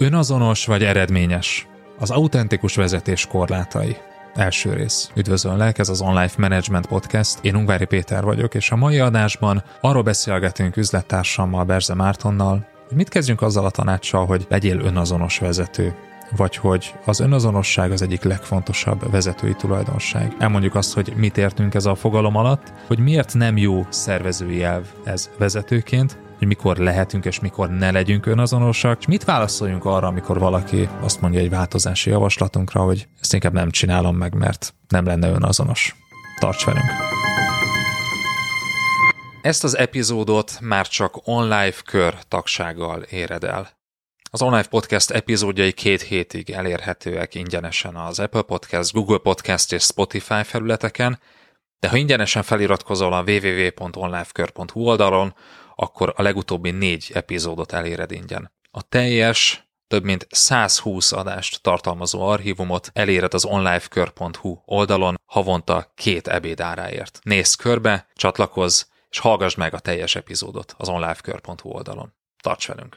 Önazonos vagy eredményes? Az autentikus vezetés korlátai. Első rész. Üdvözöllek, ez az Online Management Podcast. Én Ungvári Péter vagyok, és a mai adásban arról beszélgetünk üzlettársammal, Berze Mártonnal, hogy mit kezdjünk azzal a tanácssal, hogy legyél önazonos vezető vagy hogy az önazonosság az egyik legfontosabb vezetői tulajdonság. Elmondjuk azt, hogy mit értünk ez a fogalom alatt, hogy miért nem jó szervezői elv ez vezetőként, hogy mikor lehetünk és mikor ne legyünk önazonosak, és mit válaszoljunk arra, amikor valaki azt mondja egy változási javaslatunkra, hogy ezt inkább nem csinálom meg, mert nem lenne önazonos. Tarts velünk! Ezt az epizódot már csak online kör tagsággal éred el. Az online podcast epizódjai két hétig elérhetőek ingyenesen az Apple Podcast, Google Podcast és Spotify felületeken, de ha ingyenesen feliratkozol a www.onlifekör.hu oldalon, akkor a legutóbbi négy epizódot eléred ingyen. A teljes több mint 120 adást tartalmazó archívumot eléred az onlifekör.hu oldalon havonta két ebéd áráért. Nézz körbe, csatlakozz, és hallgass meg a teljes epizódot az onlifekör.hu oldalon. Tarts velünk!